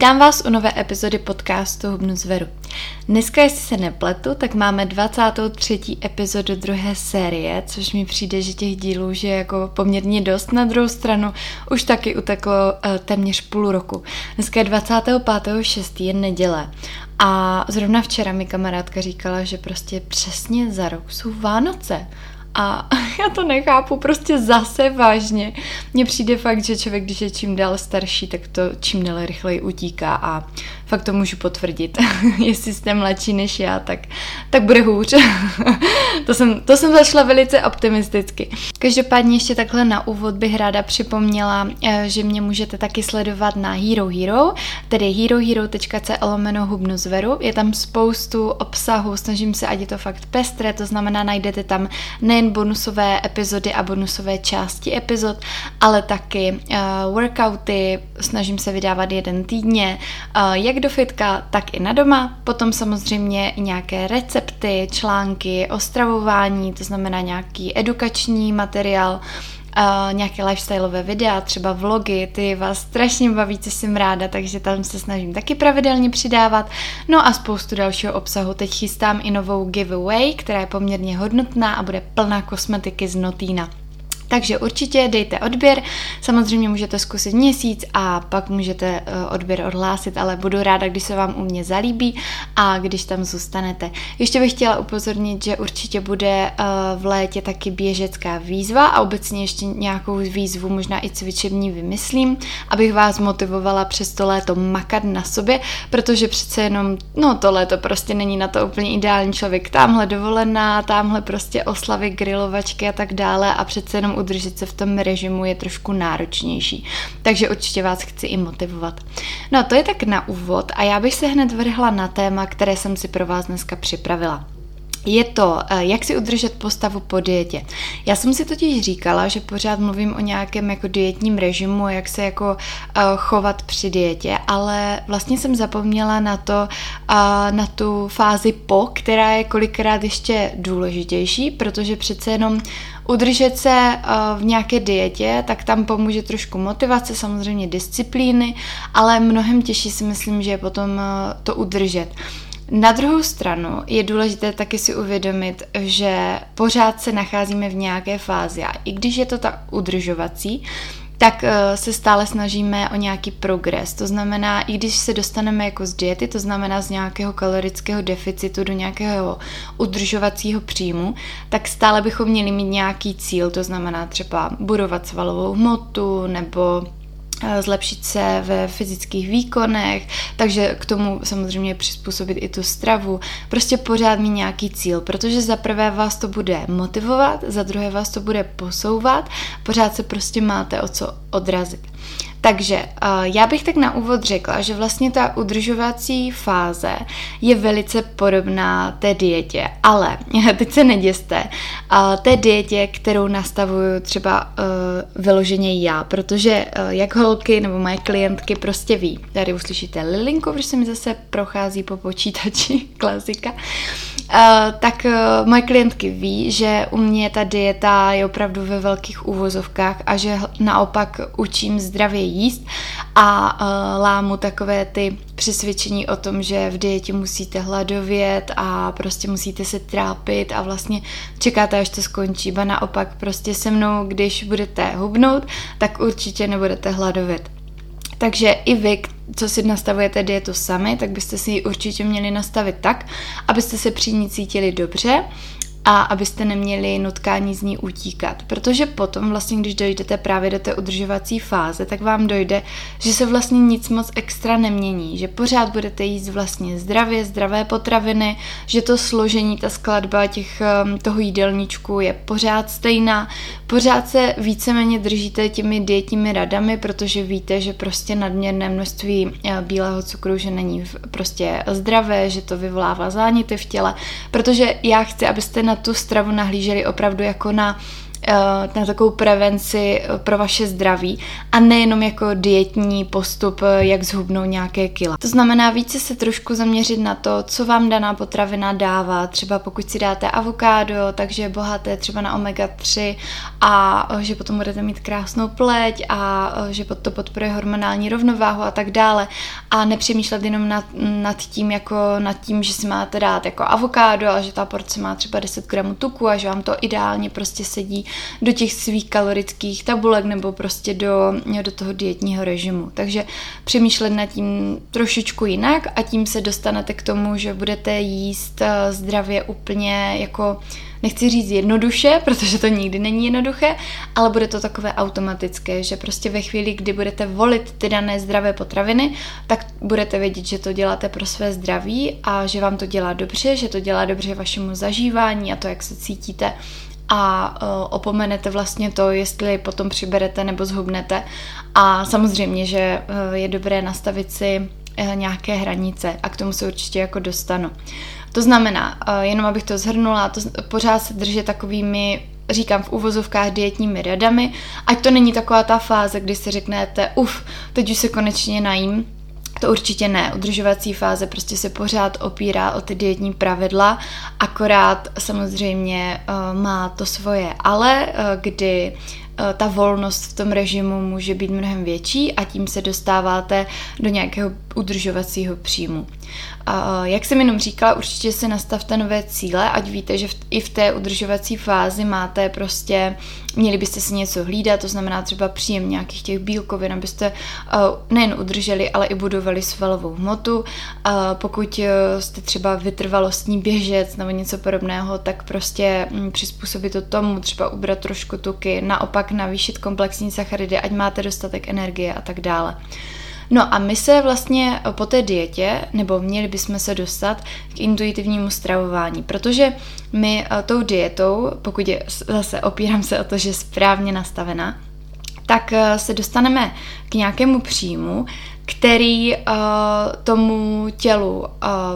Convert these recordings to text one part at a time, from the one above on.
Vítám vás u nové epizody podcastu Hubnu zveru. Dneska, jestli se nepletu, tak máme 23. epizodu druhé série, což mi přijde, že těch dílů je jako poměrně dost. Na druhou stranu už taky uteklo uh, téměř půl roku. Dneska je 25.6. je neděle a zrovna včera mi kamarádka říkala, že prostě přesně za rok jsou Vánoce. A já to nechápu prostě zase vážně. Mně přijde fakt, že člověk, když je čím dál starší, tak to čím dál rychleji utíká a fakt to můžu potvrdit. Jestli jste mladší než já, tak, tak bude hůř. to, jsem, to jsem zašla velice optimisticky. Každopádně ještě takhle na úvod bych ráda připomněla, eh, že mě můžete taky sledovat na Hero Hero, tedy herohero.co hubnu zveru. Je tam spoustu obsahu, snažím se, ať je to fakt pestré, to znamená, najdete tam nejen bonusové epizody a bonusové části epizod, ale taky uh, workouty, snažím se vydávat jeden týdně, uh, jak do fitka, tak i na doma. Potom samozřejmě nějaké recepty, články o stravování, to znamená nějaký edukační materiál, Uh, nějaké lifestyleové videa, třeba vlogy, ty vás strašně baví, co jsem ráda, takže tam se snažím taky pravidelně přidávat. No a spoustu dalšího obsahu. Teď chystám i novou giveaway, která je poměrně hodnotná a bude plná kosmetiky z Notína. Takže určitě dejte odběr, samozřejmě můžete zkusit měsíc a pak můžete eh, odběr odhlásit, ale budu ráda, když se vám u mě zalíbí a když tam zůstanete. Ještě bych chtěla upozornit, že určitě bude eh, v létě taky běžecká výzva a obecně ještě nějakou výzvu, možná i cvičební vymyslím, abych vás motivovala přes to léto makat na sobě, protože přece jenom, no to léto prostě není na to úplně ideální člověk. Tamhle dovolená, tamhle prostě oslavy, grilovačky a tak dále a přece jenom udržet se v tom režimu je trošku náročnější. Takže určitě vás chci i motivovat. No to je tak na úvod a já bych se hned vrhla na téma, které jsem si pro vás dneska připravila je to, eh, jak si udržet postavu po dietě. Já jsem si totiž říkala, že pořád mluvím o nějakém jako dietním režimu, jak se jako uh, chovat při dietě, ale vlastně jsem zapomněla na to, uh, na tu fázi po, která je kolikrát ještě důležitější, protože přece jenom udržet se uh, v nějaké dietě, tak tam pomůže trošku motivace, samozřejmě disciplíny, ale mnohem těžší si myslím, že je potom uh, to udržet. Na druhou stranu je důležité taky si uvědomit, že pořád se nacházíme v nějaké fázi a i když je to ta udržovací, tak uh, se stále snažíme o nějaký progres. To znamená, i když se dostaneme jako z diety, to znamená z nějakého kalorického deficitu do nějakého udržovacího příjmu, tak stále bychom měli mít nějaký cíl, to znamená třeba budovat svalovou hmotu nebo Eh, zlepšit se ve fyzických výkonech, takže k tomu samozřejmě přizpůsobit i tu stravu. Prostě pořád mít nějaký cíl, protože za prvé vás to bude motivovat, za druhé vás to bude posouvat, pořád se prostě máte o co odrazit. Takže uh, já bych tak na úvod řekla, že vlastně ta udržovací fáze je velice podobná té dietě, ale teď se neděste, uh, té dietě, kterou nastavuju třeba uh, vyloženě já, protože jak holky nebo moje klientky prostě ví, tady uslyšíte Lilinku, protože se mi zase prochází po počítači, klasika, Uh, tak uh, moje klientky ví, že u mě ta dieta je opravdu ve velkých úvozovkách a že naopak učím zdravě jíst a uh, lámu takové ty přesvědčení o tom, že v dietě musíte hladovět a prostě musíte se trápit a vlastně čekáte, až to skončí. Ba naopak prostě se mnou, když budete hubnout, tak určitě nebudete hladovět. Takže i vy, co si nastavujete dietu sami, tak byste si ji určitě měli nastavit tak, abyste se při ní cítili dobře a abyste neměli nutkání z ní utíkat. Protože potom vlastně, když dojdete právě do té udržovací fáze, tak vám dojde, že se vlastně nic moc extra nemění, že pořád budete jíst vlastně zdravě, zdravé potraviny, že to složení, ta skladba těch, um, toho jídelníčku je pořád stejná, pořád se víceméně držíte těmi dietními radami, protože víte, že prostě nadměrné množství eh, bílého cukru, že není prostě zdravé, že to vyvolává záněty v těle, protože já chci, abyste na tu stravu nahlíželi opravdu jako na na takovou prevenci pro vaše zdraví a nejenom jako dietní postup, jak zhubnout nějaké kila. To znamená více se trošku zaměřit na to, co vám daná potravina dává. Třeba pokud si dáte avokádo, takže je bohaté třeba na omega-3 a že potom budete mít krásnou pleť a že to podporuje hormonální rovnováhu a tak dále. A nepřemýšlet jenom nad, nad tím, jako nad tím, že si máte dát jako avokádo a že ta porce má třeba 10 gramů tuku a že vám to ideálně prostě sedí do těch svých kalorických tabulek nebo prostě do, do toho dietního režimu. Takže přemýšlet nad tím trošičku jinak a tím se dostanete k tomu, že budete jíst eh, zdravě úplně jako nechci říct jednoduše, protože to nikdy není jednoduché, ale bude to takové automatické, že prostě ve chvíli, kdy budete volit ty dané zdravé potraviny, tak budete vědět, že to děláte pro své zdraví a že vám to dělá dobře, že to dělá dobře vašemu zažívání a to, jak se cítíte a uh, opomenete vlastně to, jestli potom přiberete nebo zhubnete. A samozřejmě, že uh, je dobré nastavit si uh, nějaké hranice a k tomu se určitě jako dostanu. To znamená, jenom abych to zhrnula, to pořád se držet takovými říkám v uvozovkách dietními radami, ať to není taková ta fáze, kdy si řeknete, uf, teď už se konečně najím, to určitě ne. Udržovací fáze prostě se pořád opírá o ty dietní pravidla, akorát samozřejmě uh, má to svoje ale, uh, kdy Eh, ta volnost v tom režimu může být mnohem větší a tím se dostáváte do nějakého udržovacího příjmu. A jak jsem jenom říkala, určitě si nastavte nové cíle, ať víte, že v, i v té udržovací fázi máte prostě, měli byste si něco hlídat, to znamená třeba příjem nějakých těch bílkovin, abyste nejen udrželi, ale i budovali svalovou hmotu. Uh, pokud uh, jste třeba vytrvalostní běžec nebo něco podobného, tak prostě um, přizpůsobit to tomu, třeba ubrat trošku tuky, naopak navýšit komplexní sacharidy, ať máte dostatek energie a tak dále. No a my se vlastně po té dietě, nebo měli bychom se dostat k intuitivnímu stravování, protože my eh, tou dietou, pokud je, zase opírám se o to, že je správně nastavená, tak eh, se dostaneme k nějakému příjmu, který uh, tomu tělu uh,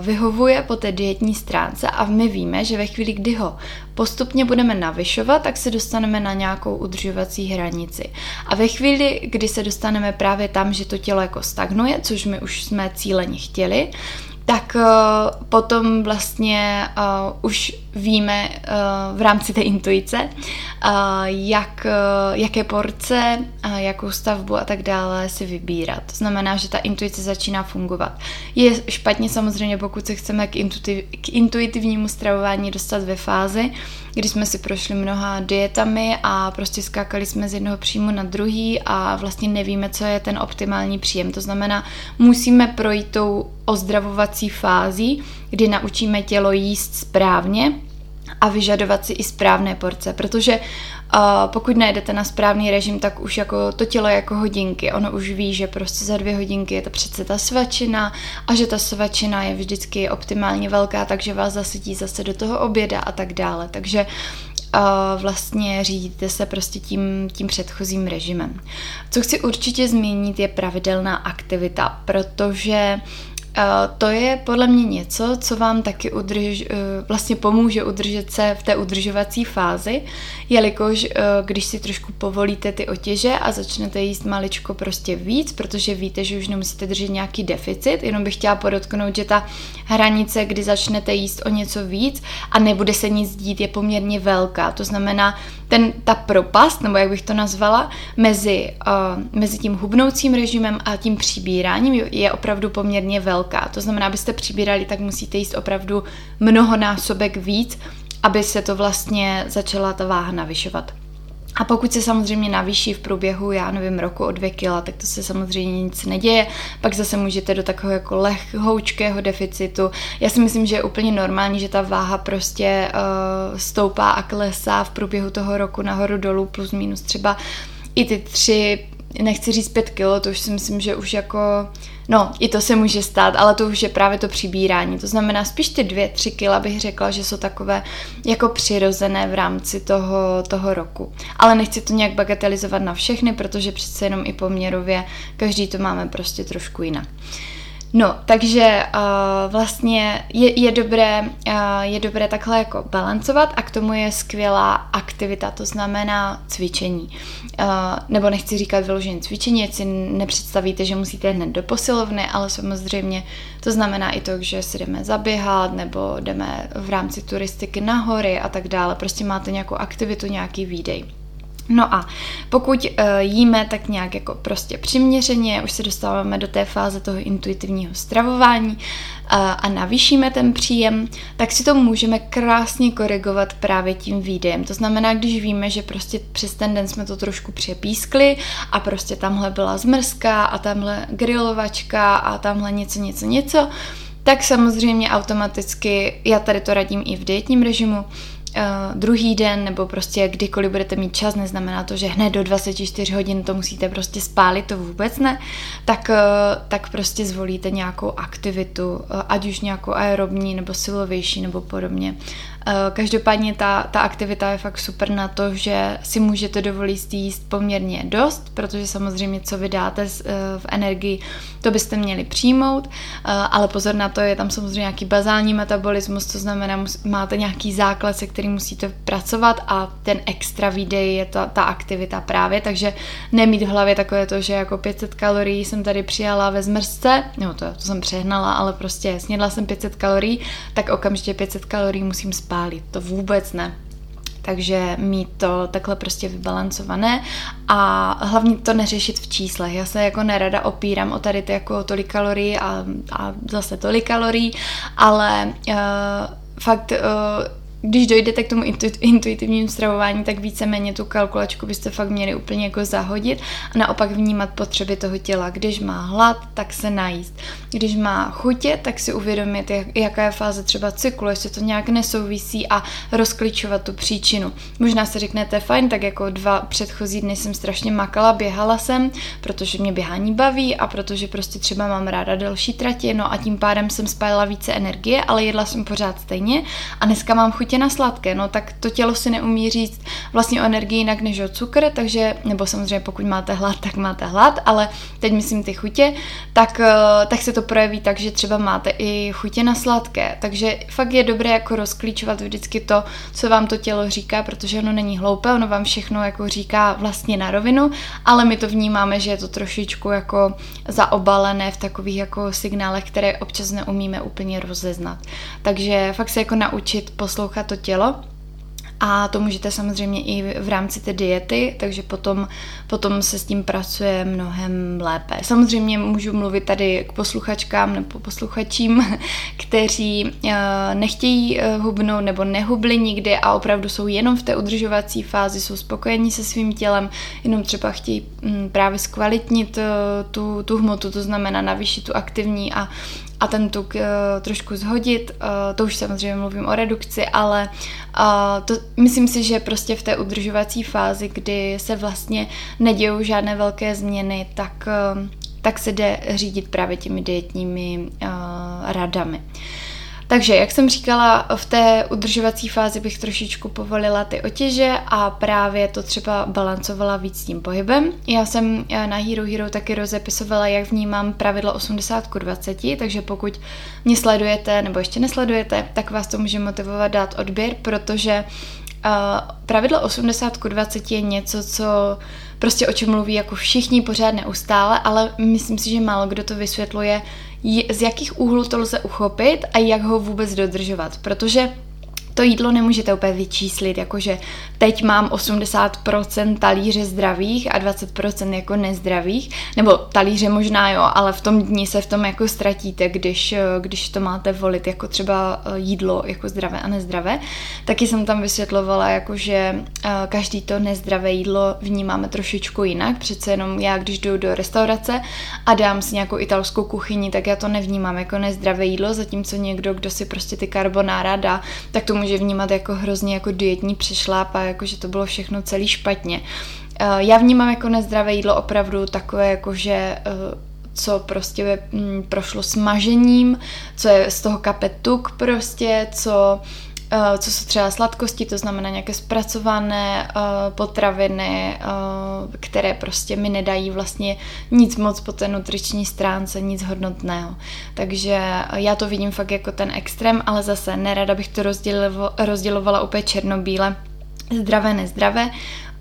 vyhovuje po té dietní stránce a my víme, že ve chvíli, kdy ho postupně budeme navyšovat, tak se dostaneme na nějakou udržovací hranici. A ve chvíli, kdy se dostaneme právě tam, že to tělo jako stagnuje, což my už jsme cíleně chtěli, tak uh, potom vlastně uh, už víme uh, v rámci té intuice, uh, jak, uh, jaké porce, jakou stavbu a tak dále si vybírat. To znamená, že ta intuice začíná fungovat. Je špatně samozřejmě, pokud se chceme k, intuitiv, k intuitivnímu stravování dostat ve fázi, kdy jsme si prošli mnoha dietami a prostě skákali jsme z jednoho příjmu na druhý a vlastně nevíme, co je ten optimální příjem. To znamená, musíme projít tou ozdravovací fází, kdy naučíme tělo jíst správně a vyžadovat si i správné porce, protože uh, pokud najdete na správný režim, tak už jako to tělo je jako hodinky, ono už ví, že prostě za dvě hodinky je to přece ta svačina a že ta svačina je vždycky optimálně velká, takže vás zasytí zase do toho oběda a tak dále, takže uh, vlastně řídíte se prostě tím, tím předchozím režimem. Co chci určitě zmínit je pravidelná aktivita, protože to je podle mě něco, co vám taky udrž, eh, vlastně pomůže udržet se v té udržovací fázi, jelikož eh, když si trošku povolíte ty otěže a začnete jíst maličko prostě víc, protože víte, že už nemusíte držet nějaký deficit, jenom bych chtěla podotknout, že ta hranice, kdy začnete jíst o něco víc a nebude se nic dít, je poměrně velká. To znamená, ten, ta propast, nebo jak bych to nazvala, mezi, uh, mezi tím hubnoucím režimem a tím přibíráním je opravdu poměrně velká. To znamená, abyste přibírali, tak musíte jíst opravdu mnohonásobek víc, aby se to vlastně začala ta váha navyšovat. A pokud se samozřejmě navýší v průběhu, já nevím, roku o dvě kila, tak to se samozřejmě nic neděje. Pak zase můžete do takového jako lehoučkého deficitu. Já si myslím, že je úplně normální, že ta váha prostě uh, stoupá a klesá v průběhu toho roku nahoru dolů plus minus třeba i ty tři nechci říct pět kilo, to už si myslím, že už jako, no, i to se může stát, ale to už je právě to přibírání. To znamená spíš ty dvě, tři kila bych řekla, že jsou takové jako přirozené v rámci toho, toho roku. Ale nechci to nějak bagatelizovat na všechny, protože přece jenom i poměrově každý to máme prostě trošku jinak. No, takže uh, vlastně je, je, dobré, uh, je dobré takhle jako balancovat a k tomu je skvělá aktivita, to znamená cvičení. Uh, nebo nechci říkat vyloženě cvičení, ať si nepředstavíte, že musíte hned do posilovny, ale samozřejmě to znamená i to, že si jdeme zaběhat nebo jdeme v rámci turistiky na hory a tak dále. Prostě máte nějakou aktivitu, nějaký výdej. No a pokud uh, jíme tak nějak jako prostě přiměřeně, už se dostáváme do té fáze toho intuitivního stravování uh, a navýšíme ten příjem, tak si to můžeme krásně korigovat právě tím výdejem. To znamená, když víme, že prostě přes ten den jsme to trošku přepískli a prostě tamhle byla zmrzka a tamhle grilovačka a tamhle něco, něco, něco, tak samozřejmě automaticky, já tady to radím i v dietním režimu, uh, druhý den nebo prostě kdykoliv budete mít čas, neznamená to, že hned do 24 hodin to musíte prostě spálit, to vůbec ne, tak, uh, tak prostě zvolíte nějakou aktivitu, uh, ať už nějakou aerobní nebo silovější nebo podobně. Eh, každopádně ta, ta aktivita je fakt super na to, že si můžete dovolit jíst poměrně dost, protože samozřejmě co vydáte eh, v energii, to byste měli přijmout, eh, ale pozor na to, je tam samozřejmě nějaký bazální metabolismus, to znamená, máte nějaký základ, se kterým musíte pracovat a ten extra výdej je ta, ta aktivita právě, takže nemít v hlavě takové to, že jako 500 kalorií jsem tady přijala ve zmrzce, no to, to jsem přehnala, ale prostě snědla jsem 500 kalorií, tak okamžitě 500 kalorií musím spát spálit, to vůbec ne. Takže mít to takhle prostě vybalancované a hlavně to neřešit v číslech. Já se jako nerada opírám o tady ty jako tolik kalorií a, a zase tolik kalorií, ale uh, fakt uh, když dojdete k tomu intuitivnímu stravování, tak víceméně tu kalkulačku byste fakt měli úplně jako zahodit a naopak vnímat potřeby toho těla. Když má hlad, tak se najíst. Když má chutě, tak si uvědomit, jak, jaká je fáze třeba cyklu, jestli to nějak nesouvisí a rozklíčovat tu příčinu. Možná si řeknete, fajn, tak jako dva předchozí dny jsem strašně makala, běhala jsem, protože mě běhání baví a protože prostě třeba mám ráda delší tratě, no a tím pádem jsem spálila více energie, ale jedla jsem pořád stejně a dneska mám chutě na sladké, no tak to tělo si neumí říct vlastně o energii jinak než o cukr, takže, nebo samozřejmě pokud máte hlad, tak máte hlad, ale teď myslím ty chutě, tak, eh, tak se to projeví tak, že třeba máte i chutě na sladké, takže fakt je dobré jako rozklíčovat vždycky to, co vám to tělo říká, protože ono není hloupé, ono vám všechno jako říká vlastně na rovinu, ale my to vnímáme, že je to trošičku jako zaobalené v takových jako signálech, které občas neumíme úplně rozeznat. Takže fakt se jako naučit poslouchat to tělo. A to můžete samozřejmě i v rámci té diety, takže potom, potom se s tím pracuje mnohem lépe. Samozřejmě můžu mluvit tady k posluchačkám nebo posluchačím, kteří uh, nechtějí uh, hubnout nebo nehubli nikdy a opravdu jsou jenom v té udržovací fázi, jsou spokojení se svým tělem, jenom třeba chtějí um, právě zkvalitnit uh, tu, tu hmotu, to znamená navýšit tu aktivní a a ten tuk uh, trošku zhodit. Uh, to už samozřejmě mluvím o redukci, ale uh, to, myslím si, že prostě v té udržovací fázi, kdy se vlastně nedějou žádné velké změny, tak, uh, tak se jde řídit právě těmi dietními uh, radami. Takže, jak jsem říkala, v té udržovací fázi bych trošičku povolila ty otěže a právě to třeba balancovala víc tím pohybem. Já jsem eh, na Hero Hero taky rozepisovala, jak vnímám pravidlo 80 k 20, takže pokud mě sledujete nebo ještě nesledujete, tak vás to může motivovat dát odběr, protože pravidlo 80 k 20 je něco, co prostě o čem mluví jako všichni pořád neustále, ale myslím si, že málo kdo to vysvětluje, z jakých úhlů to lze uchopit a jak ho vůbec dodržovat, protože to jídlo nemůžete úplně vyčíslit, jakože teď mám 80% talíře zdravých a 20% jako nezdravých, nebo talíře možná jo, ale v tom dni se v tom jako ztratíte, když, když to máte volit jako třeba eh, jídlo jako zdravé a nezdravé. Taky jsem tam vysvětlovala, jakože eh, každý to nezdravé jídlo vnímáme trošičku jinak, přece jenom já, když jdu do restaurace a dám si nějakou italskou kuchyni, tak já to nevnímám jako nezdravé jídlo, zatímco někdo, kdo si prostě ty carbonara dá, tak tomu může vnímat jako hrozně jako dietní přešláp a jako, že to bylo všechno celý špatně. Eh, já vnímám jako nezdravé jídlo opravdu takové, jako že eh, co prostě mm, prošlo smažením, co je z toho kape tuk prostě, co uh, co jsou třeba sladkosti, to znamená nějaké zpracované uh, potraviny, uh, které prostě mi nedají vlastně nic moc po té nutriční stránce, nic hodnotného. Takže já to vidím fakt jako ten extrém, ale zase nerada bych to rozdělovala úplně černobíle, zdravé, nezdravé,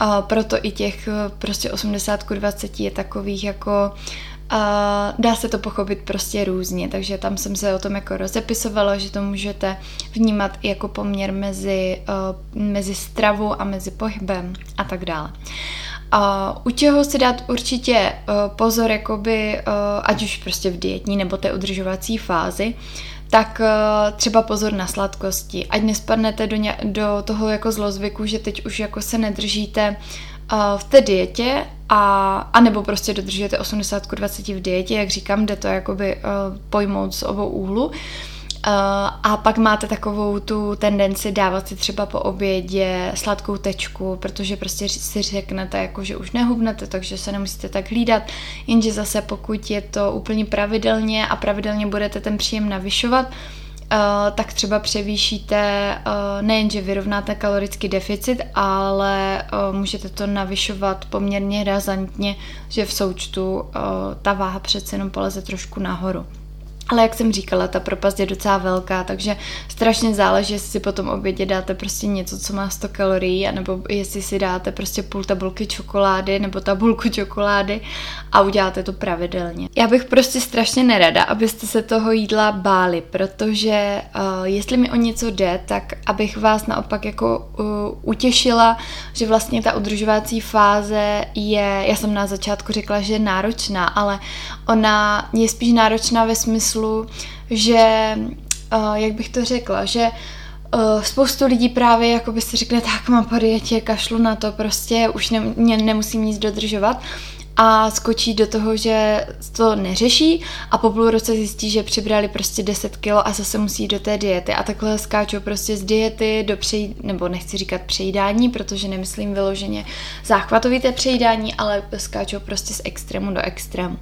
uh, proto i těch prostě 80 20 je takových jako a dá se to pochopit prostě různě, takže tam jsem se o tom jako rozepisovala, že to můžete vnímat jako poměr mezi, uh, mezi stravou a mezi pohybem a tak dále. A u čeho si dát určitě uh, pozor, jakoby, uh, ať už prostě v dietní nebo té udržovací fázi, tak třeba pozor na sladkosti, ať nespadnete do, ně, do toho jako zlozvyku, že teď už jako se nedržíte v té dietě a, a nebo prostě dodržujete 80 20 v dietě, jak říkám, jde to jakoby uh, pojmout z obou úhlu. Uh, a pak máte takovou tu tendenci dávat si třeba po obědě sladkou tečku, protože prostě si řeknete, jako, že už nehubnete, takže se nemusíte tak hlídat, jenže zase pokud je to úplně pravidelně a pravidelně budete ten příjem navyšovat, tak třeba převýšíte, uh, nejen, že vyrovnáte kalorický deficit, ale uh, můžete to navyšovat poměrně razantně, že v součtu ta váha přece jenom poleze trošku nahoru. Ale jak jsem říkala, ta propast je docela velká, takže strašně záleží, jestli si potom obědě dáte prostě něco, co má 100 kalorií, anebo jestli si dáte prostě půl tabulky čokolády nebo tabulku čokolády a uděláte to pravidelně. Já bych prostě strašně nerada, abyste se toho jídla báli, protože uh, jestli mi o něco jde, tak abych vás naopak jako uh, utěšila, že vlastně ta udržovací fáze je, já jsem na začátku řekla, že je náročná, ale ona je spíš náročná ve smyslu, že, uh, jak bych to řekla, že uh, spoustu lidí právě jako si řekne, tak mám po kašlu na to, prostě už ne, ne, nemusím nic dodržovat a skočí do toho, že to neřeší a po půl roce zjistí, že přibrali prostě 10 kilo a zase musí do té diety a takhle skáčou prostě z diety do přejí, nebo nechci říkat přejídání, protože nemyslím vyloženě záchvatovité přejídání, ale skáčou prostě z extrému do extrému.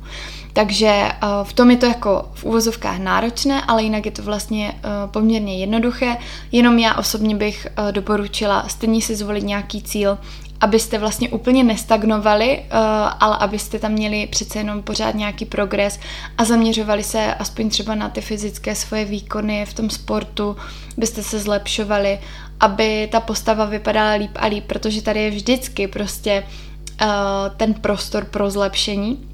Takže uh, v tom je to jako v úvozovkách náročné, ale jinak je to vlastně uh, poměrně jednoduché. Jenom já osobně bych uh, doporučila stejně si zvolit nějaký cíl abyste vlastně úplně nestagnovali, uh, ale abyste tam měli přece jenom pořád nějaký progres a zaměřovali se aspoň třeba na ty fyzické svoje výkony v tom sportu, byste se zlepšovali, aby ta postava vypadala líp a líp, protože tady je vždycky prostě uh, ten prostor pro zlepšení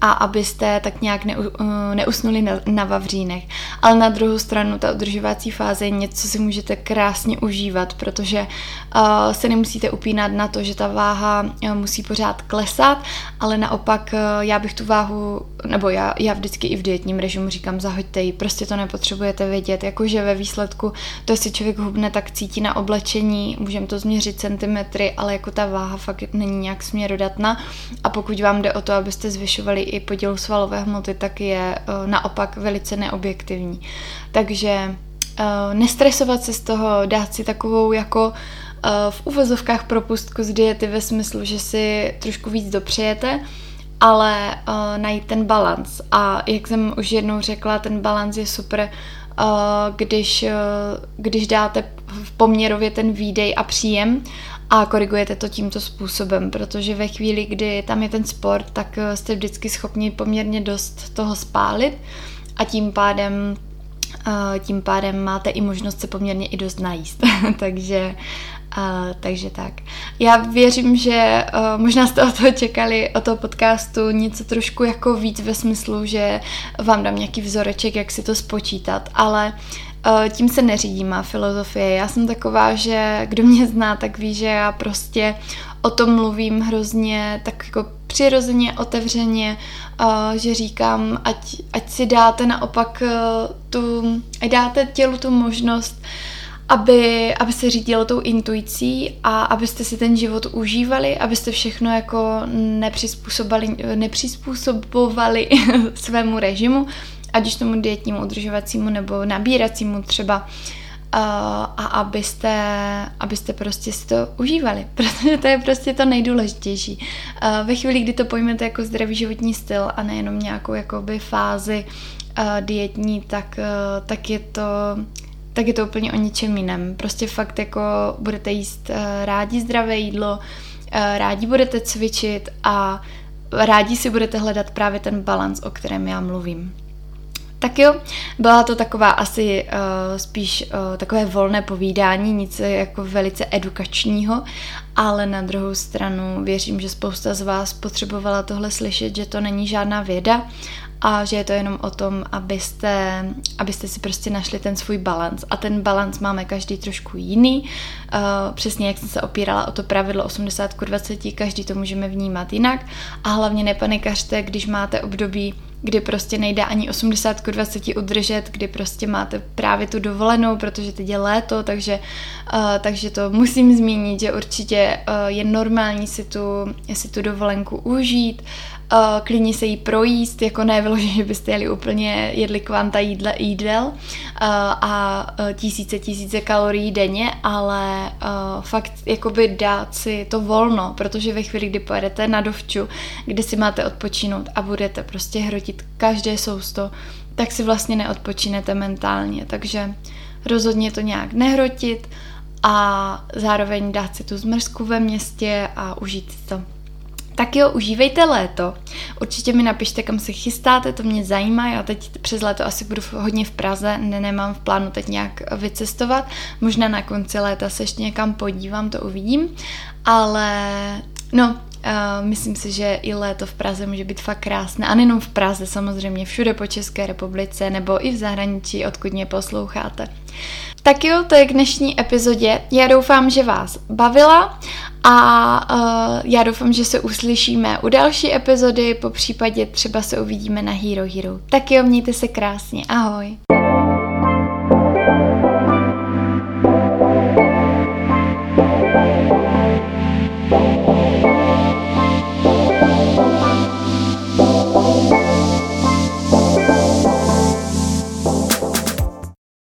a abyste tak nějak neu, eh, neusnuli na, na vavřínech. Ale na druhou stranu ta udržovací fáze je něco, co si můžete krásně užívat, protože uh, se nemusíte upínat na to, že ta váha uh, musí pořád klesat, ale naopak uh, já bych tu váhu, nebo já, já vždycky i v dietním režimu říkám, zahoďte ji, prostě to nepotřebujete vědět, jakože ve výsledku to, jestli člověk hubne, tak cítí na oblečení, můžeme to změřit centimetry, ale jako ta váha fakt není nějak směrodatná a pokud vám jde o to, abyste zvyšovali i podíl svalové hmoty, tak je uh, naopak velice neobjektivní. Takže uh, nestresovat se z toho, dát si takovou jako uh, v uvozovkách propustku z diety ve smyslu, že si trošku víc dopřejete, ale najít ten balans. A jak jsem už jednou řekla, ten balans je super, když, když dáte v poměrově ten výdej a příjem a korigujete to tímto způsobem, protože ve chvíli, kdy tam je ten sport, tak eh, jste vždycky schopni poměrně dost toho spálit a tím pádem eh, tím pádem máte i možnost se poměrně i dost najíst. takže, uh, takže tak. Já věřím, že uh, možná jste o toho čekali, o toho podcastu něco trošku jako víc ve smyslu, že vám dám nějaký vzoreček, jak si to spočítat, ale tím se neřídí má filozofie. Já jsem taková, že kdo mě zná, tak ví, že já prostě o tom mluvím hrozně tak jako přirozeně, otevřeně, eh, že říkám, ať, ať si dáte naopak eh, tu, ať dáte tělu tu možnost, aby, aby se řídilo tou intuicí a abyste si ten život užívali, abyste všechno jako nepřizpůsobovali svému režimu, ať už tomu dietnímu, udržovacímu nebo nabíracímu třeba, uh, a abyste, abyste prostě si to užívali, protože to je prostě to nejdůležitější. Uh, ve chvíli, kdy to pojmete jako zdravý životní styl a nejenom nějakou jakoby fázi uh, dietní, tak, tak je to tak je to úplně o ničem jiném. Prostě fakt jako budete jíst rádi zdravé jídlo, rádi budete cvičit a rádi si budete hledat právě ten balans, o kterém já mluvím. Tak jo, byla to taková asi uh, spíš uh, takové volné povídání, nic jako velice edukačního, ale na druhou stranu věřím, že spousta z vás potřebovala tohle slyšet, že to není žádná věda a že je to jenom o tom, abyste, abyste si prostě našli ten svůj balans. A ten balans máme každý trošku jiný. Uh, přesně jak jsem se opírala o to pravidlo 80 k 20, každý to můžeme vnímat jinak. A hlavně nepanikařte, když máte období, kdy prostě nejde ani 80 k 20 udržet, kdy prostě máte právě tu dovolenou, protože teď je léto, takže, uh, takže to musím zmínit, že určitě uh, je normální si tu, si tu dovolenku užít, uh, klidně se jí projíst, jako ne vyloženě, že byste jeli úplně, jedli kvanta jídle, jídel uh, a tisíce, tisíce kalorií denně, ale fakt jakoby dát si to volno, protože ve chvíli, kdy pojedete na dovču, kde si máte odpočinout a budete prostě hrotit každé sousto, tak si vlastně neodpočinete mentálně, takže rozhodně to nějak nehrotit a zároveň dát si tu zmrzku ve městě a užít si to. Tak jo, užívejte léto. Určitě mi napište, kam se chystáte, to mě zajímá. Já teď přes léto asi budu hodně v Praze, ne, nemám v plánu teď nějak vycestovat. Možná na konci léta se ještě někam podívám, to uvidím. Ale no, Uh, myslím si, že i léto v Praze může být fakt krásné. A nejenom v Praze, samozřejmě všude po České republice nebo i v zahraničí, odkud mě posloucháte. Tak jo, to je k dnešní epizodě. Já doufám, že vás bavila a uh, já doufám, že se uslyšíme u další epizody, po případě třeba se uvidíme na Hero Hero. Tak jo, mějte se krásně, ahoj.